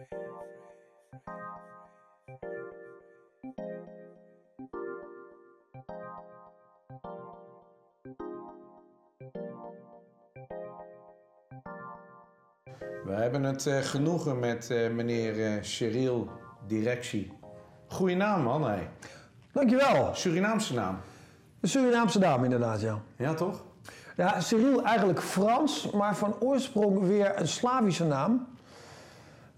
We hebben het eh, genoegen met eh, meneer Cyril Directie. Goeie naam, man. Hey. Dankjewel. Surinaamse naam. De Surinaamse dame inderdaad, ja. Ja, toch? Ja, Cyril eigenlijk Frans, maar van oorsprong weer een Slavische naam.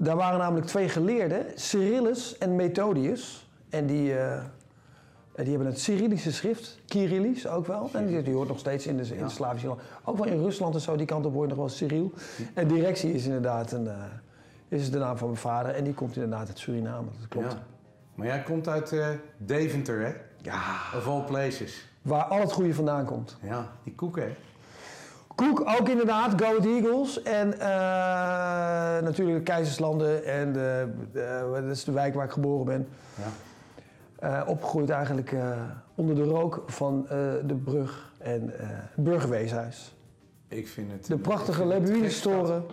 Daar waren namelijk twee geleerden, Cyrillus en Methodius. En die, eh, die hebben het Cyrillische schrift, Kyrillisch ook wel. En die, die hoort nog steeds in de, in de Slavische. Ook wel in Rusland en zo, die kant op hoort nog wel Cyril. En directie is inderdaad een, eh, is de naam van mijn vader. En die komt inderdaad uit Suriname, dat klopt. Ja. Maar jij komt uit eh, Deventer, hè? Ja. Of all places. Waar al het goede vandaan komt. Ja, die koek, hè? Koek ook inderdaad, Go Eagles. En eh, natuurlijk de Keizerslanden en de, de- dat is de wijk waar ik geboren ben. Ja. Eh, opgegroeid eigenlijk eh, onder de rook van eh, de brug en eh, het burgerweeshuis. Ik vind het... De prachtige Lebuïne-storen.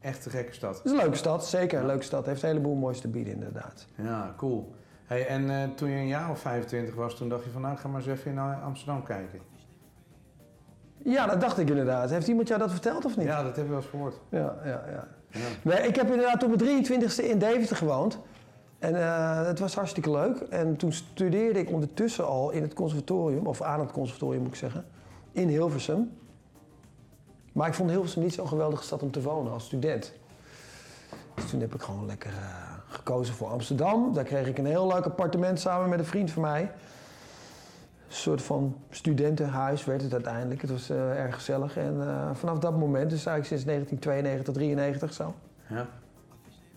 Echt een gekke stad. Het is een leuke stad, zeker een leuke stad. Heeft een heleboel moois te bieden inderdaad. Ja, cool. Hey, en eh, toen je een jaar of 25 was, toen dacht je van nou, ga maar eens even in eh, Amsterdam kijken. Ja, dat dacht ik inderdaad. Heeft iemand jou dat verteld of niet? Ja, dat heb je wel eens gehoord. ja, ja. ja. Ja. Nee, ik heb inderdaad op mijn 23e in Deventer gewoond. En eh, het was hartstikke leuk. En toen studeerde ik ondertussen al in het conservatorium, of aan het conservatorium moet ik zeggen, in Hilversum. Maar ik vond Hilversum niet zo'n geweldige stad om te wonen als student. Dus toen heb ik gewoon lekker eh, gekozen voor Amsterdam. Daar kreeg ik een heel leuk appartement samen met een vriend van mij. Een soort van studentenhuis werd het uiteindelijk. Het was eh, erg gezellig. En eh, vanaf dat moment, dus eigenlijk sinds 1992, 93 zo, Ja.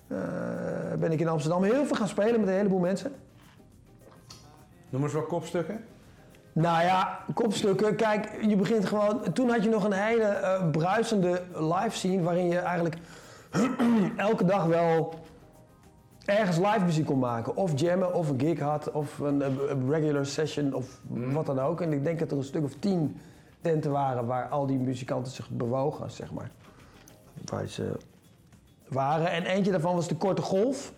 eh, ben ik in Amsterdam heel veel gaan spelen met een heleboel mensen. Noem eens wat kopstukken. Nou ja, kopstukken. Kijk, je begint gewoon. Toen had je nog een hele bruisende live scene waarin je eigenlijk elke dag wel ergens live muziek kon maken. Of jammen, of een gig had, of een, een- een regular session, of wat dan ook. En ik denk dat er een stuk of tien tenten waren waar al die muzikanten zich bewogen, zeg maar. Waar ze waren. En eentje daarvan was de Korte Golf.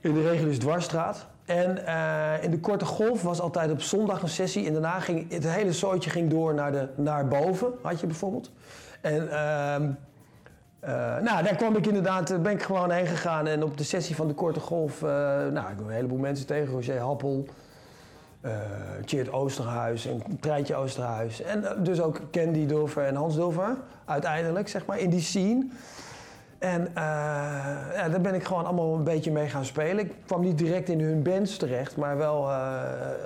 In de Regulus Dwarsstraat. En eh, in de Korte Golf was altijd op zondag een sessie. En daarna ging het hele zootje ging door naar, de, naar boven, had je bijvoorbeeld. En ehm, eh, nou, daar kwam ik inderdaad, eh, ben ik gewoon heen gegaan. En op de sessie van de Korte Golf, eh, nou, ik een heleboel mensen tegen. Roger Happel, eh Tjeerd Oosterhuis en Treintje Oosterhuis. En dus ook Candy Dulfer en Hans Dulfer, uiteindelijk, zeg maar, in die scene. En ja, daar ben ik gewoon allemaal een beetje mee gaan spelen. Ik kwam niet direct in hun bands terecht, maar wel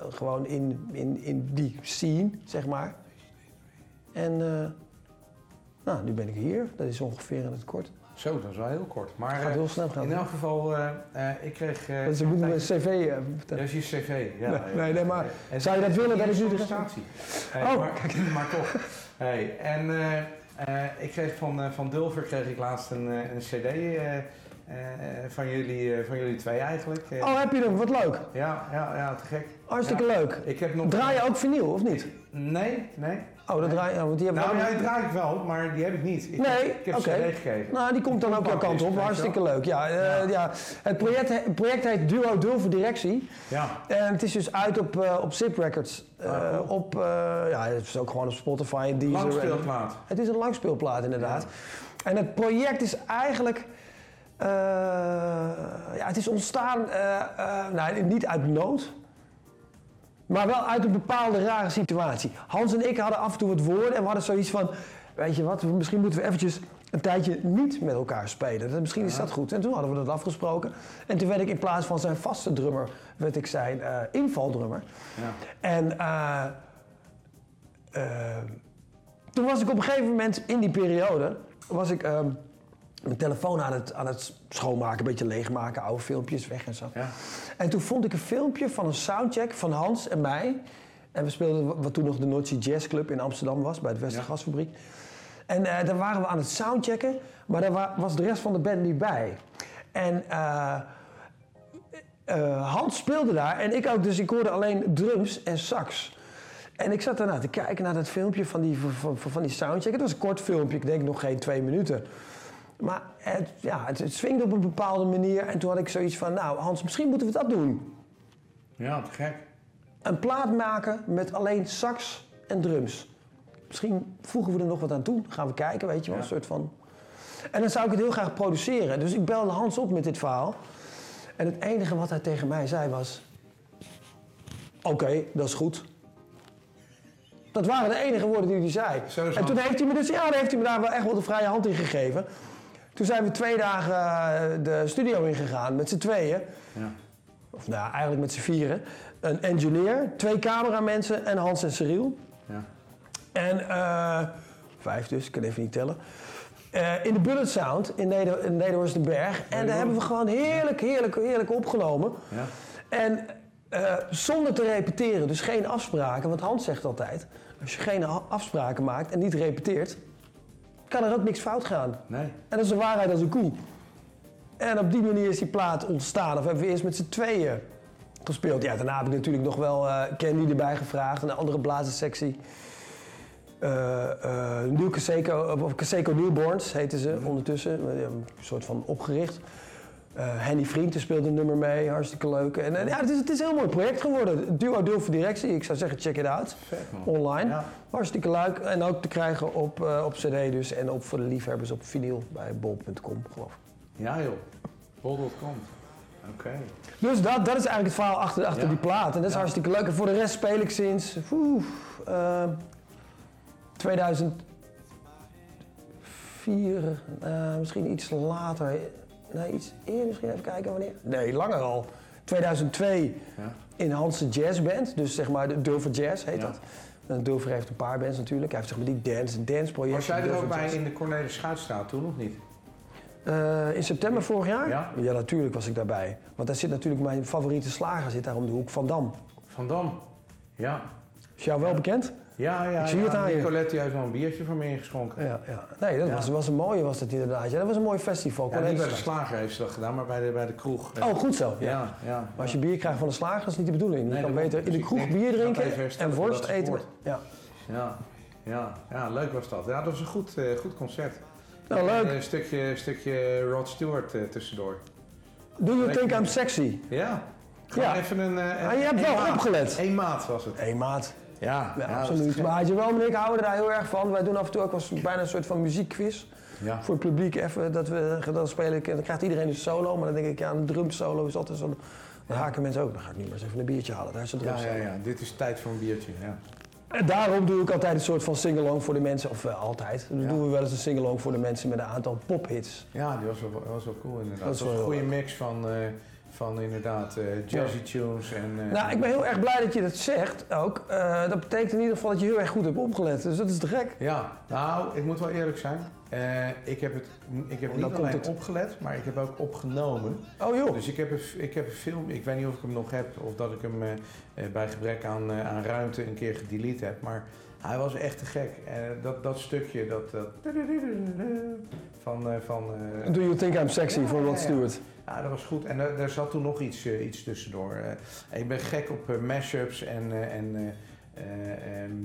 gewoon in, in, in die scene, zeg maar. En nou, nu ben ik hier. Dat is ongeveer in het kort. Zo, dat is wel heel kort. Maar Gaat eh, heel snel gaan. in elk geval, eh, eh, ik kreeg... eh, Dat is, moet mijn cv eh, Dat is je cv, ja. Nee, eh, nee, nee, maar eh, zou je dat willen, dat is nu een de- sollicitatie. Hey, Oh, maar, maar toch. Hey, en eh, eh, ik kreeg van, eh, van Dulver kreeg ik laatst een, eh, een cd eh, eh, van, jullie, eh, van jullie twee eigenlijk. Eh, Oh, heb je hem? Wat leuk. Ja, ja, ja, te gek. Hartstikke Ja. leuk. Ik heb nog... Draai je ook vinyl, of niet? Nee, nee. Oh, dat draai je, ja, want die Nou, ja, die draai ik wel, maar die heb ik niet. Ik Nee, heb, ik heb oké. cd gekregen. Nou, die komt dan ook jouw kant op. Hartstikke leuk. Ja, eh, Ja. ja. Het, project, project heet Duo Dulver Directie. Ja. En het is dus uit op, eh, op Zip Records. Eh, Ah, cool. op, eh, ja, het is ook gewoon op Spotify Deezer. Langspeelplaat. Het is een langspeelplaat inderdaad. En het project is eigenlijk... eh, ja, het is ontstaan, eh, eh, nou, niet uit nood. Maar wel uit een bepaalde rare situatie. Hans en ik hadden af en toe het woord en we hadden zoiets van... Weet je wat, misschien moeten we eventjes een tijdje niet met elkaar spelen. Dat, misschien is dat goed. En toen hadden we dat afgesproken. En toen werd ik in plaats van zijn vaste drummer, werd ik zijn eh, invaldrummer. Ja. En eh, eh, toen was ik op een gegeven moment in die periode, was ik ehm, mijn telefoon aan het, aan het schoonmaken, een beetje leegmaken, oude filmpjes weg en zo. Ja. En toen vond ik een filmpje van een soundcheck van Hans en mij. En we speelden wat toen nog de Noordse Jazz Club in Amsterdam was, bij de Westergasfabriek. En eh, daar waren we aan het soundchecken, maar daar wa- was de rest van de band niet bij. En eh, eh, Hans speelde daar en ik ook, dus ik hoorde alleen drums en sax. En ik zat daarna te kijken naar dat filmpje van die, van, van, van die soundcheck. Het was een kort filmpje, ik denk nog geen twee minuten. Maar het, ja, het, het swingde op een bepaalde manier. En toen had ik zoiets van, nou Hans, misschien moeten we dat doen. Ja, te gek. Een plaat maken met alleen sax en drums. Misschien voegen we er nog wat aan toe. Gaan we kijken, weet je wel. Ja. Een soort van... En dan zou ik het heel graag produceren. Dus ik belde Hans op met dit verhaal. En het enige wat hij tegen mij zei was... Oké, dat is goed. Dat waren de enige woorden die hij zei. Zo en toen heeft hij me dus, ja, dan heeft hij me daar wel echt wel de vrije hand in gegeven. Toen zijn we twee dagen eh, de studio ingegaan met z'n tweeën. Ja. Of nou, eigenlijk met z'n vieren. Een engineer, twee cameramensen en Hans en Cyril. Ja. En eh, vijf dus, ik kan even niet tellen. Eh, in de Bullet Sound in, Neder in Nederhorstenberg. En daar hebben we gewoon heerlijk, heerlijk, heerlijk opgenomen. Ja. En zonder te repeteren, dus geen afspraken. Want Hans zegt altijd, als je geen afspraken maakt en niet repeteert, kan er ook niks fout gaan. Nee. En dat is een waarheid als een koe. En op die manier is die plaat ontstaan. Of hebben we eerst met z'n tweeën gespeeld. Ja, daarna heb ik natuurlijk nog wel eh Candy erbij gevraagd. Een andere blazerssectie. Eh eh Caseco, of Caseco Newborns heten ze ondertussen. Eh, Een soort van opgericht. Eh Henny Vrienden speelde een nummer mee, hartstikke leuk. En eh, ja, het is, het is een heel mooi project geworden. Duo Dulve Directie, ik zou zeggen check it out. Online. Ja. Hartstikke leuk. En ook te krijgen op, eh, op cd dus. En ook voor de liefhebbers op vinyl bij bol.com geloof ik. Ja joh. Bol.com. Oké. Dus dat, dat is eigenlijk het verhaal achter, achter Ja. die plaat. En dat is Ja. hartstikke leuk. En voor de rest speel ik sinds oeh, eh, 2004, eh, misschien iets later. Nee, iets eerder misschien even kijken wanneer. Nee, langer al. 2002 Ja. in Hansen Jazz Band. Dus zeg maar de Dulver Jazz heet Ja. dat. En Dulver heeft een paar bands natuurlijk. Hij heeft zeg maar die dance, dance project. Was jij er ook bij in de Cornelis Schuitstraat toen of niet? Eh, in september vorig jaar? Ja. natuurlijk was ik daarbij. Want daar zit natuurlijk mijn favoriete slager zit daar om de hoek, Van Dam. Van Dam. Ja. Is jou wel bekend? Ja, ja. Ik zie ja. het aan heeft nog een biertje voor me ingeschonken. Ja, ja. Nee, dat Ja. was, was een mooie was dat inderdaad. Ja, dat was een mooi festival. Ja, niet bij de slager heeft ze dat gedaan, maar bij de, bij de kroeg. Oh, goed zo. Ja. Ja, ja. Maar als je bier krijgt van de slager, dat is niet de bedoeling. Je Nee, kan beter in de kroeg bier drinken en worst eten. Ja. Ja, ja, ja, leuk was dat. Ja, dat was een goed, eh, goed concert. Nou, leuk. Een stukje, stukje Rod Stewart eh, tussendoor. Do you think I'm sexy? Ja. Gewoon Ja. even een... eh, Ah, je hebt wel opgelet. Eén maat was het. Hé maat. Ja, absoluut. Maar had je wel, meneer, ik hou er daar heel erg van. Wij doen af en toe ook eens bijna een soort van muziekquiz. Ja. Voor het publiek even, dat we, dan speel ik, en dan krijgt iedereen een solo. Maar dan denk ik, ja, een drum solo is altijd zo. Dan haken mensen ook, dan ga ik nu maar eens even een biertje halen. Daar is Ja, ja, ja, dit is tijd voor een biertje. Ja. En daarom doe ik altijd een soort van sing-along voor de mensen, of wel altijd. Dan Ja. doen we wel eens een sing-along voor de mensen met een aantal pophits. Ja, die was wel, was wel cool inderdaad. Dat was een goede mix van, eh, van inderdaad eh, jazzy tunes en... eh, Nou, ik ben heel erg blij dat je dat zegt ook. Eh, dat betekent in ieder geval dat je heel erg goed hebt opgelet. Dus dat is te gek. Ja, nou, ik moet wel eerlijk zijn. Ik heb, het, ik heb Oh, niet alleen het. opgelet, maar ik heb ook opgenomen. Oh joh. Dus ik heb, een, ik heb een film, ik weet niet of ik hem nog heb of dat ik hem bij gebrek aan, aan ruimte een keer gedelete heb. Maar hij was echt te gek. Eh, dat, dat stukje, dat, dat van, eh, van eh, Do you think I'm sexy Ja, voor Rod. Stewart? Ja, dat was goed. En er, er zat toen nog iets, eh, iets tussendoor. Ik ben gek op mashups en, en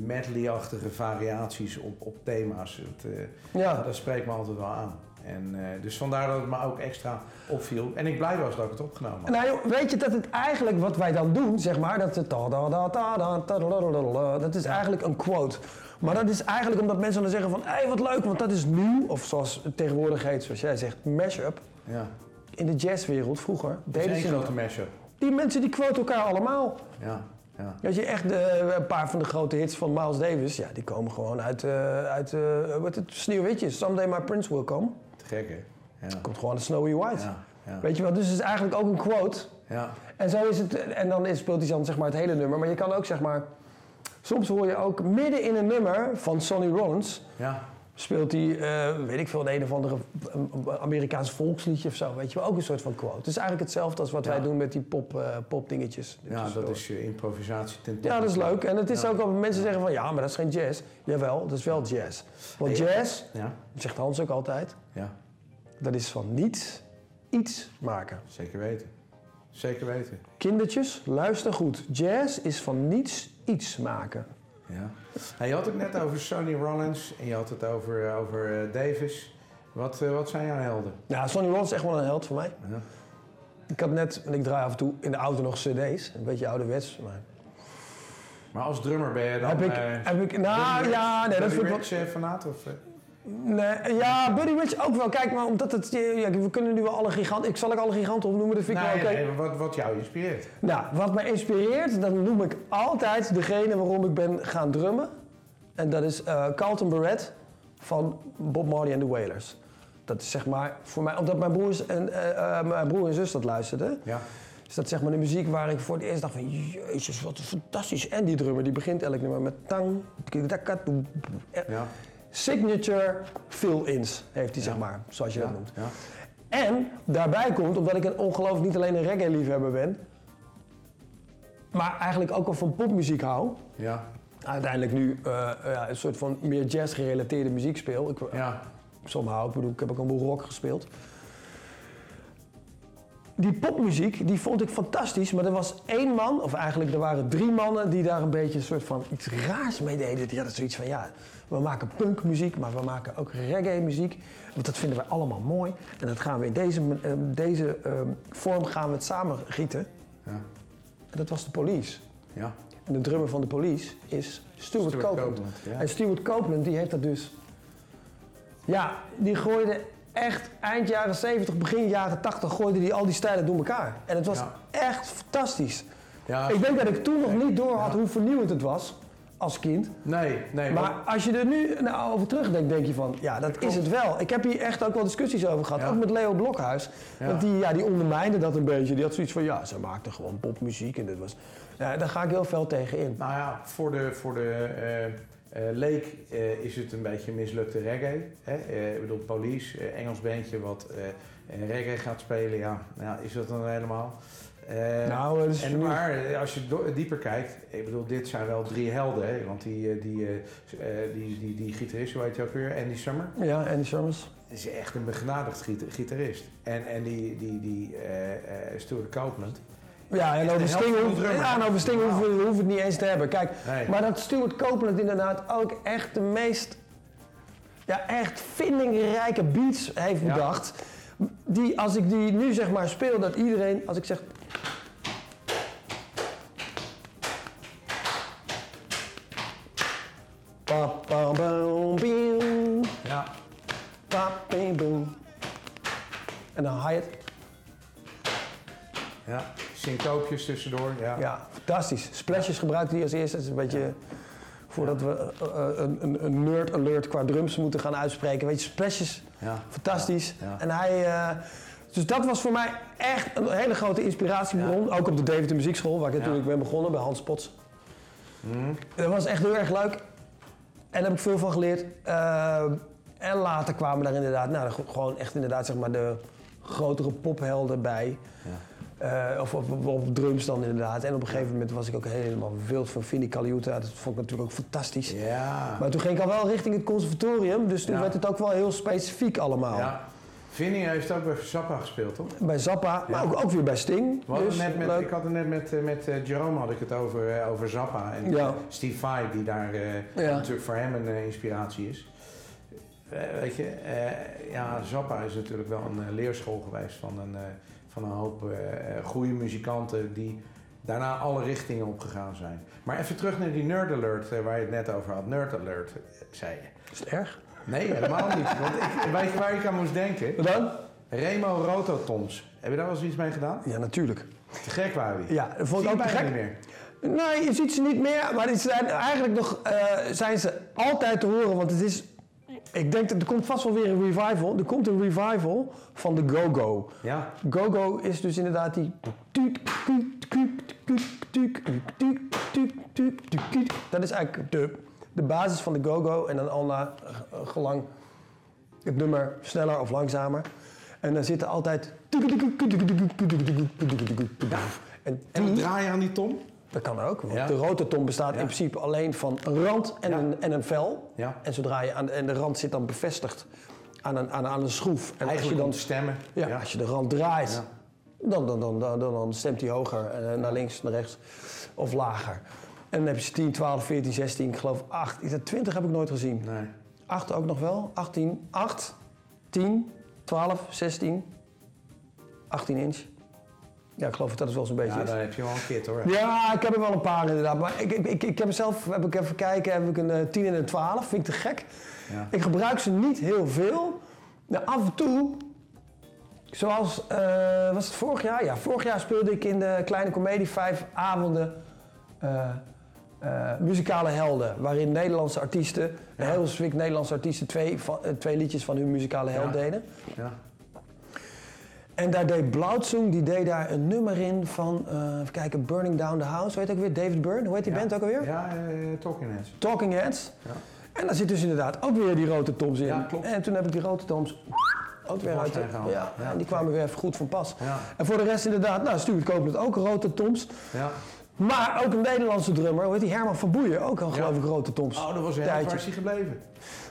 medley-achtige variaties op, op thema's. Het, Ja. Dat spreekt me altijd wel aan. En, eh, dus vandaar dat het me ook extra opviel. En ik blij was dat ik het opgenomen had. Nou joh, weet je dat het eigenlijk wat wij dan doen, zeg maar, dat het ta da da ta da ta da da da da da, dat is eigenlijk een quote. Maar dat is eigenlijk omdat mensen dan zeggen van, hé hey, wat leuk, want dat is nieuw, of zoals het tegenwoordig heet, zoals jij zegt, mashup. Ja, In de jazzwereld vroeger deden ze grote dat. mashup. Die mensen die quoten elkaar allemaal. Ja, ja. Als je echt eh, een paar van de grote hits van Miles Davis, ja, die komen gewoon uit, eh uit eh, wat het, Sneeuwwitjes. Someday My Prince Will Come. Te gek, hè? Ja. Komt gewoon uit Snowy White. Ja, ja. Weet je wel, dus het is eigenlijk ook een quote. ja. En zo is het, en dan is- speelt hij dan zeg maar het hele nummer. Maar je kan ook zeg maar, soms hoor je ook midden in een nummer van Sonny Rollins, ja. Speelt hij, eh, weet ik veel, een, een of andere Amerikaans volksliedje of zo. Weet je wel, ook een soort van quote. Het is eigenlijk hetzelfde als wat Ja. wij doen met die pop, eh, popdingetjes. ja dat is je improvisatie ten Ja, dat is leuk. En het is Ja. ook al mensen zeggen van ja, maar dat is geen jazz. Jawel, dat is wel jazz. Want Ja. jazz, Ja, zegt Hans ook altijd, ja, dat is van niets iets maken. zeker weten. Zeker weten. Kindertjes, luister goed. Jazz is van niets iets maken. Ja. Je had het net over Sonny Rollins en je had het over, over eh, Davis. Wat, eh, wat zijn jouw helden? Ja, Sonny Rollins is echt wel een held voor mij. Ja. Ik had net, en ik draai af en toe in de auto nog cd's. Een beetje ouderwets. Maar Maar als drummer ben je dan... heb ik, eh, heb ik, nou ja, nee, dat vind ik wel... Eh, fanaat? Of, eh? Nee, ja, Buddy Rich ook wel. Kijk, maar omdat het, ja, we kunnen nu wel alle giganten, ik zal ik alle giganten opnoemen, dat vind ik Nee, wel oké. nee, wat, wat jou inspireert. Nou, wat mij inspireert, dan noem ik altijd degene waarom ik ben gaan drummen. En dat is eh, Carlton Barrett van Bob Marley en the Wailers. Dat is zeg maar voor mij, omdat mijn, broers en, eh, eh, mijn broer en zus dat luisterden. Ja. Is dat zeg maar de muziek waar ik voor het eerst dacht van... Jezus, wat fantastisch. En die drummer, die begint elk nummer met tang... Ja. Signature fill-ins heeft hij, zeg maar, zoals je dat noemt. Ja. En daarbij komt, omdat ik een ongelooflijk niet alleen een reggae-liefhebber ben... maar eigenlijk ook wel van popmuziek hou... Ja. uiteindelijk nu eh, ja, een soort van meer jazz-gerelateerde muziek speel. Ik, Ja. somehow, ik bedoel, ik heb ook een boel rock gespeeld. Die popmuziek, die vond ik fantastisch, maar er was één man, of eigenlijk er waren drie mannen die daar een beetje een soort van iets raars mee deden. Die hadden zoiets van, ja, we maken punkmuziek, maar we maken ook reggae muziek. Want dat vinden wij allemaal mooi. En dat gaan we in deze, eh, deze eh, vorm gaan we het samen gieten. Ja. En dat was de police. Ja. En de drummer van de police is Stuart, Stuart Copeland. Copeland, ja. En Stuart Copeland die heeft dat dus... Ja, die gooide echt eind jaren 70, begin jaren 80 gooide die al die stijlen door elkaar. En het was Ja. echt fantastisch. Ja. Ik denk dat ik toen nog niet door had hoe vernieuwend het was als kind. Nee, nee. Maar als je er nu nou, over terugdenkt, denk je van, ja, dat is het wel. Ik heb hier echt ook wel discussies over gehad, ook met Leo Blokhuis. Want die, ja, die ondermijnde dat een beetje. Die had zoiets van, ja, ze maakten gewoon popmuziek en dit was... Ja, daar ga ik heel veel tegen in. Nou ja, voor de, voor de eh, leek eh, is het een beetje mislukte reggae. Hè? Eh, ik bedoel, Police, eh, Engels bandje wat eh, eh, reggae gaat spelen. Ja, nou, is dat dan helemaal? Eh, Nou, is en maar eh, als je dieper kijkt, ik bedoel, dit zijn wel drie helden. Hè? Want die, eh, die, eh, eh, die, die, die gitarist, hoe heet je ook weer? Andy Summer. Ja, Andy Summers. is echt een begenadigd gita- gitarist. En, en die, die, die eh, eh, Stuart Copeland. Ja, en over Sting, ja, en over Sting hoeven, we- hoeven we het niet eens te hebben. Kijk, Nee. maar dat Stuart Copeland inderdaad ook echt de meest, ja, echt vindingrijke beats heeft Ja. bedacht. Die, als ik die nu zeg maar speel, dat iedereen, als ik zeg... Ja. En dan hi-hat. Ja. Syncoopjes tussendoor. Ja. Ja, fantastisch. Splashes gebruikte hij als eerste. Dat is een beetje voordat we eh, eh, een, een, een nerd alert qua drums moeten gaan uitspreken. Weet je, splashes, Ja. fantastisch. Ja, ja. En hij, eh, dus dat was voor mij echt een hele grote inspiratiebron. Ook op de Deventer Muziekschool, waar ik natuurlijk ben begonnen, bij Hans Pots. Mhm. Dat was echt heel erg leuk. En daar heb ik veel van geleerd. En later kwamen daar inderdaad, nou, gewoon echt inderdaad zeg maar de grotere pophelden bij. Eh, of op, drums dan inderdaad. En op een gegeven moment was ik ook helemaal wild van Vinnie Caliuta. Dat vond ik natuurlijk ook fantastisch. Ja. Maar toen ging ik al wel richting het conservatorium. Dus toen Ja. werd het ook wel heel specifiek allemaal. ja. Vinnie heeft ook bij Zappa gespeeld, toch? Bij Zappa, maar ook, ook weer bij Sting. Dus, net met, leuk. ik had het net met, eh, met eh, Jerome had ik het over, over Zappa. En Ja. Steve Vai, die daar natuurlijk voor hem een inspiratie is. Weet je, ja, Zappa is natuurlijk wel een leerschool geweest van een, van een hoop eh, eh, goede muzikanten die daarna alle richtingen opgegaan zijn. Maar even terug naar die Nerd Alert eh, waar je het net over had. Nerd Alert, zei je. Is het erg? Nee, helemaal niet. Want ik, weet je waar ik aan moest denken? Wat dan? Remo Rototoms. Heb je daar wel eens iets mee gedaan? Ja, natuurlijk. Te gek waren die. Ja, vond ik ook te gek. niet meer. Nee, je ziet ze niet meer, maar die zijn eigenlijk nog, zijn ze altijd te horen, want het is, ik denk dat er komt vast wel weer een revival. Er komt een revival van de Go-Go. Ja. Go-Go is dus inderdaad die... Dat is eigenlijk de, de basis van de Go-Go en dan al naar eh, gelang het nummer sneller of langzamer. En dan zitten altijd... En En het draaien aan die tom? Dat kan ook, want Ja. de rototom bestaat Ja. in principe alleen van een rand en, Ja. een, en een vel. Ja. En zodra je aan, en de rand zit dan bevestigd aan een, aan, aan een schroef. En als je dan te stemmen. ja, als je de rand draait, dan, dan, dan, dan, dan stemt hij hoger, eh, naar links, naar rechts of lager. En dan heb je 10, 12, 14, 16, ik geloof 8. Is dat 20 heb ik nooit gezien. Nee. 8 ook nog wel. 18, 8, 10, 10, 12, 16, 18 inch. Ja, ik geloof dat het wel zo'n beetje Ja, is. dan heb je wel een kit hoor. Ja, ik heb er wel een paar inderdaad. Maar ik, ik, ik, heb zelf, heb ik even kijken, heb ik een eh, 10 en een 12. Vind ik te gek. Ja. Ik gebruik ze niet heel veel. Nou, af en toe, zoals, eh, was het vorig jaar? Ja, vorig jaar speelde ik in de Kleine Comedie vijf avonden eh, eh, muzikale helden. Waarin Nederlandse artiesten, Ja. heel specifiek Nederlandse artiesten, twee, eh, twee liedjes van hun muzikale held Ja. deden. Ja. En daar deed Blauwzoen, die deed daar een nummer in van, eh, even kijken, Burning Down the House. Hoe heet ook weer? David Byrne, hoe heet die Ja. band ook alweer? Ja, eh, Talking Heads. Talking Heads. Ja. En daar zit dus inderdaad ook weer die rode toms in. Ja, klopt. En toen heb ik die rode toms ook weer uit de... Ja, Ja. en die kwamen weer even goed van pas. Ja. En voor de rest inderdaad, nou Stuart Copeland ook rode toms. ja. Maar ook een Nederlandse drummer, hoe heet die? Herman van Boeien, ook al geloof ik rode toms. Oh, dat was heel waar is hij gebleven?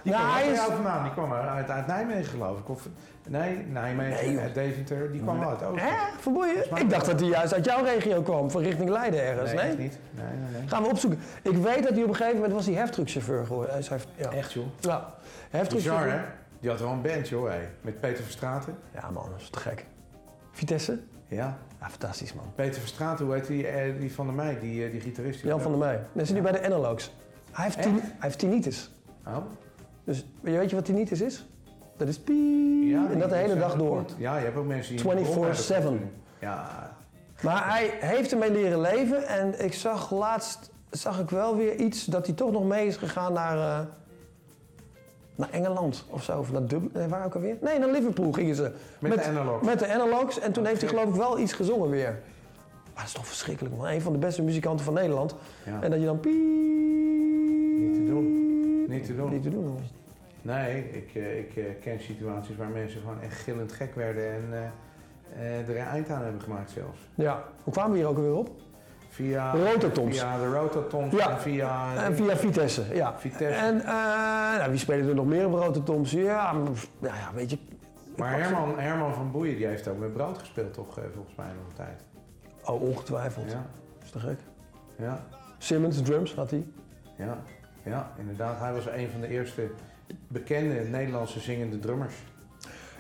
Die Nou, kwam hij is- vandaan. Die kwam uit, uit Nijmegen geloof ik. Of, nee, Nijmegen, Nee, joh. uit Deventer. Die kwam uit Oosten. Hè? Van Boeien? Ik dacht dat hij juist uit jouw regio kwam, van richting Leiden ergens, Nee, nee? niet. Nee, nee, nee. Gaan we opzoeken. Ik weet dat hij op een gegeven moment was hij heftruckchauffeur geworden. Hij zei, ja. Echt joh. Ja. Bizar Heftruckchauffeur. hè? Die had wel een band joh, hé. Met Peter Verstraten. Ja man, dat is te gek. Vitesse? Ja. Ja, fantastisch man. Peter Verstraten, hoe heet die, eh, die van der Meij, die, eh, die gitarist? die- Jan van der Meij. Dat zit nu bij de Analogs. Hij heeft, tin- hij heeft tinnitus. Oh. Dus weet je wat tinnitus is? Dat is piep. Ja, en dat de hele dag door. goed. Ja, je hebt ook mensen die... 24/7. Ja, Maar hij heeft ermee leren leven. En ik zag laatst zag ik wel weer iets dat hij toch nog mee is gegaan naar, eh, naar Engeland of zo. Of naar Dublin. Nee, waar ook alweer? Nee, naar Liverpool gingen ze. Met de Analogs. Met de Analogs. En toen Oh, heeft hij geloof ik wel iets gezongen weer. Maar dat is toch verschrikkelijk man. Een van de beste muzikanten van Nederland. ja. En dat je dan piep. Niet te doen. Niet te doen. Niet te doen. Nee, ik, eh, ik eh, ken situaties waar mensen gewoon echt gillend gek werden en eh, er een eind aan hebben gemaakt zelfs. Ja. Hoe kwamen we hier ook alweer op? Via, Rototoms. Via de Rototoms Ja. en via... En via Vitesse, ja. Vitesse. En eh, nou, wie spelen er nog meer op Rode Toms? Ja, nou ja, weet je. maar Herman, Herman van Boeien die heeft ook met Brood gespeeld toch, eh, volgens mij nog een tijd. Oh, ongetwijfeld. Ja, is te gek. ja, Simmons drums had hij. ja, ja, inderdaad. Hij was een van de eerste bekende Nederlandse zingende drummers.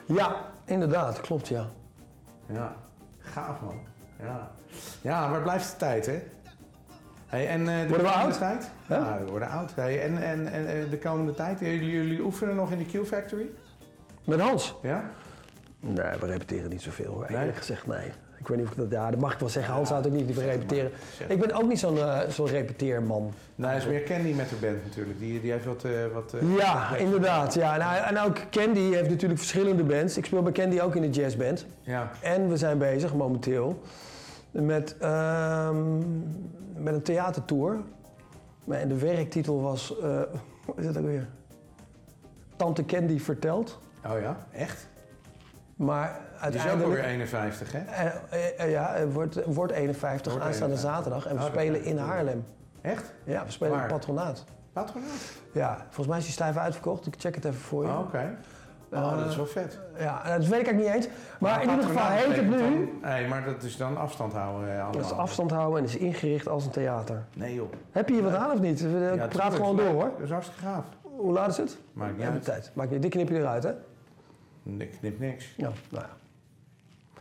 Ja, inderdaad, klopt ja. Ja, gaaf man. Ja, ja waar blijft de tijd hè? Hey, en, eh, de Worden we oud? Tijd? Ja, we worden oud. Hey, en en, en eh, de komende tijd, jullie, jullie oefenen nog in de Q Factory? Met Hans? Ja? Nee, we repeteren niet zoveel. hoor. Nee? Eerlijk gezegd, nee. Ik weet niet of ik dat... Ja, dat mag ik wel zeggen. Hans houdt ook niet van repeteren. Ik ben ook niet zo'n eh, zo'n repeteerman. Nou, hij is meer Candy met de band natuurlijk. Die, die heeft wat... eh, wat eh, Ja, inderdaad. Ja. En ook Candy heeft natuurlijk verschillende bands. Ik speel bij Candy ook in de jazzband. Ja, En we zijn bezig momenteel met, ehm, met een theatertour. En de werktitel was, eh hoe is het ook weer? Tante Candy vertelt. oh ja, echt? Maar Die is ook uiteindelijk... alweer 51 hè? Eh, eh, ja, het wordt, wordt 51 Wordt aanstaande 51. zaterdag. En we Oh, dat spelen in. Haarlem. Echt? Ja, we spelen in patronaat. Patronaat? Ja, volgens mij is die stijf uitverkocht. Ik check het even voor je. Oh, oké. Oh, dat is wel vet. Ja, dat weet ik eigenlijk niet eens. Maar in ieder geval heet het nu... Nee, maar dat is dan afstand houden eh, allemaal. Dat is afstand houden en is ingericht als een theater. Nee joh. Heb je hier wat aan of niet? We- Ja, Praat gewoon door hoor. Dat is hartstikke gaaf. Hoe laat is het? Maakt niet uit. tijd. Maakt niet. Dit knip je eruit, hè? Ik knip niks. Ja, nou ja.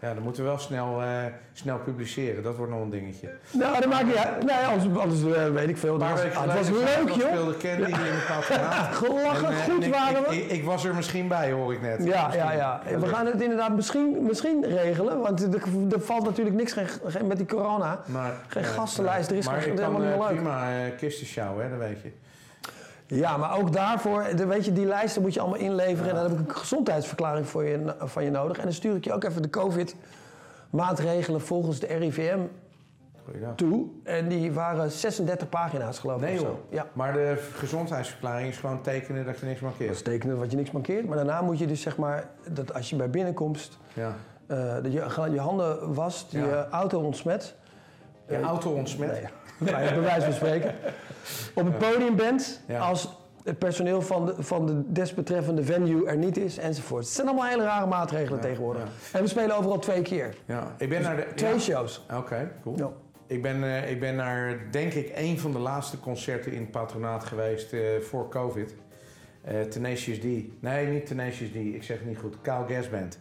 Ja, dan moeten we wel snel, eh, snel publiceren. Dat wordt nog een dingetje. Nou, dat maakt niet uit. Nee, anders, anders eh, weet ik veel. Dat was, ah, het was leuk, joh. speelde Candy in het patronaat. Gelachen, En, eh, goed en ik- waren we. Ik, ik, ik was er misschien bij, hoor ik net. Ja, Misschien. ja, ja. We gaan het inderdaad misschien, misschien regelen, want er, er valt natuurlijk niks geen, geen- met die corona. Maar, Geen gastenlijst, er is maar geen- ik helemaal eh, niet meer leuk. prima uh, kisten sjouwen, hè, dat weet je. Ja, maar ook daarvoor, weet je, die lijsten moet je allemaal inleveren. En dan heb ik een gezondheidsverklaring voor je, van je nodig. En dan stuur ik je ook even de COVID-maatregelen volgens de RIVM toe. En die waren 36 pagina's, geloof ik. Nee zo. Ja. Maar de gezondheidsverklaring is gewoon tekenen dat je niks Dat markeert. is tekenen wat je niks mankeert. Maar daarna moet je dus zeg maar, dat als je bij binnenkomst, Ja. eh, dat je je handen wast, je auto ontsmet. Je auto ontsmet. Nee, bij wijze van spreken. Op het podium bent als het personeel van de, van de desbetreffende venue er niet is enzovoort. Het zijn allemaal hele rare maatregelen tegenwoordig. En we spelen overal twee keer. Ja. Ik ben naar de... Twee shows. Oké, cool. Ja. Ik ben, eh, ik ben naar, denk ik, een van de laatste concerten in het patronaat geweest eh, voor COVID. eh, Tenacious D. Nee, niet Tenacious D. Ik zeg het niet goed. Kyle Gassband.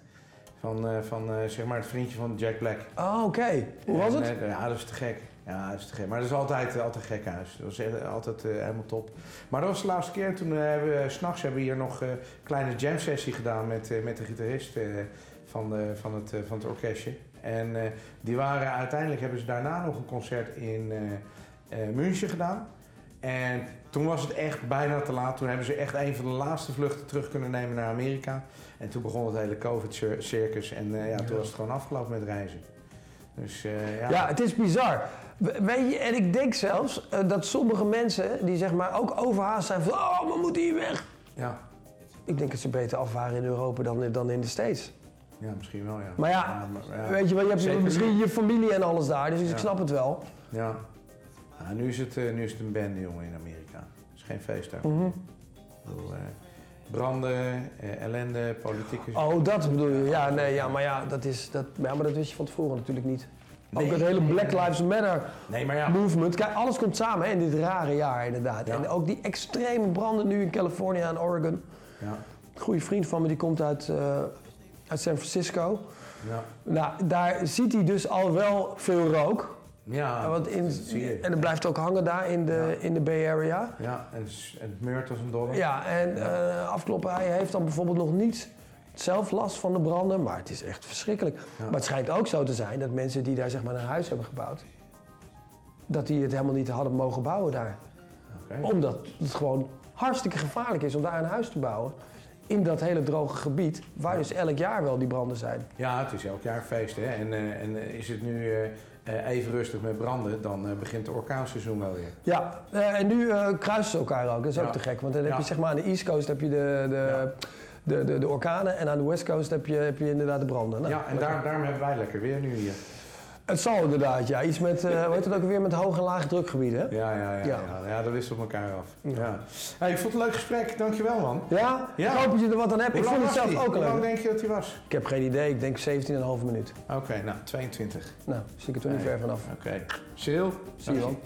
Van, van zeg maar het vriendje van Jack Black. Oh, oké. Hoe was En, het? ja, dat is te gek. Ja, dat is te gek. Maar dat is altijd, altijd een gek huis. Dat was echt altijd eh, helemaal top. Maar dat was de laatste keer. Toen eh, hebben we, s'nachts hebben we hier nog eh, een kleine jam sessie gedaan met, eh, met de gitarist eh, van, de, van, het, eh, van het orkestje. En eh, die waren uiteindelijk hebben ze daarna nog een concert in eh eh, München gedaan. En toen was het echt bijna te laat. Toen hebben ze echt een van de laatste vluchten terug kunnen nemen naar Amerika. En toen begon het hele COVID-circus. En eh, ja, toen was het gewoon afgelopen met reizen. Dus eh, ja. Ja, het is bizar. We- Weet je, en ik denk zelfs eh, dat sommige mensen die zeg maar ook overhaast zijn van oh, we moeten hier weg. ja. Ik denk dat ze beter af waren in Europa dan, dan in de States. Ja, misschien wel, ja. Maar ja, maar, ja. Weet je wel, je hebt Zeker. misschien je familie en alles daar, dus ik snap het wel. Ja. Ja, nu, is het, eh, nu is het een bende, jongen, in Amerika. Het is geen feest daar. Bedoel, eh, branden, eh, ellende, politieke... Oh, dat bedoel je. Ja, nee, ja, maar ja, dat is, dat, ja, maar dat wist je van tevoren natuurlijk niet. Nee, ook het hele nee, Black. Lives Matter Nee, maar ja. movement. Kijk, alles komt samen hè, in dit rare jaar inderdaad. Ja. En ook die extreme branden nu in Californië en Oregon. Ja, Een goede vriend van me die komt uit, eh, uit San Francisco. ja. Nou, daar ziet hij dus al wel veel rook. Ja, Ja, want in, en het blijft ook hangen daar in de, Ja. in de Bay Area. Ja, en, en het meurt als een dolle. Ja, en eh, afkloppen, hij heeft dan bijvoorbeeld nog niet zelf last van de branden, maar het is echt verschrikkelijk. Ja. Maar het schijnt ook zo te zijn dat mensen die daar zeg maar een huis hebben gebouwd, dat die het helemaal niet hadden mogen bouwen daar. Omdat het gewoon hartstikke gevaarlijk is om daar een huis te bouwen. In dat hele droge gebied, waar dus elk jaar wel die branden zijn. Ja, het is elk jaar feest, hè. En, eh, en eh, is het nu eh, even rustig met branden, dan begint het orkaanseizoen wel weer. Ja, en nu kruisen ze elkaar ook. Dat is ook te gek. Want dan heb je zeg maar aan de East Coast heb je de, de. De, de, de orkanen en aan de West Coast heb je, heb je inderdaad de branden. Nou, ja, en daar, daarom hebben wij lekker weer nu hier. Het zal inderdaad, ja. Iets met, hoe heet het ook weer, met hoog en laag drukgebieden. Ja, ja, ja. Ja. Ja, ja. dat op elkaar af. Ja. Ja. Hey, ik vond het een leuk gesprek, dankjewel man. Ja? Ja. Ik hoop dat je er wat aan hebt. Ik vond het zelf die? ook Hoe lang leuk. denk je dat hij was? Ik heb geen idee. Ik denk 17,5 minuut. Oké, nou, 22. Nou, zie ik er toch niet ver vanaf. Oké. Chill. Zie je wel.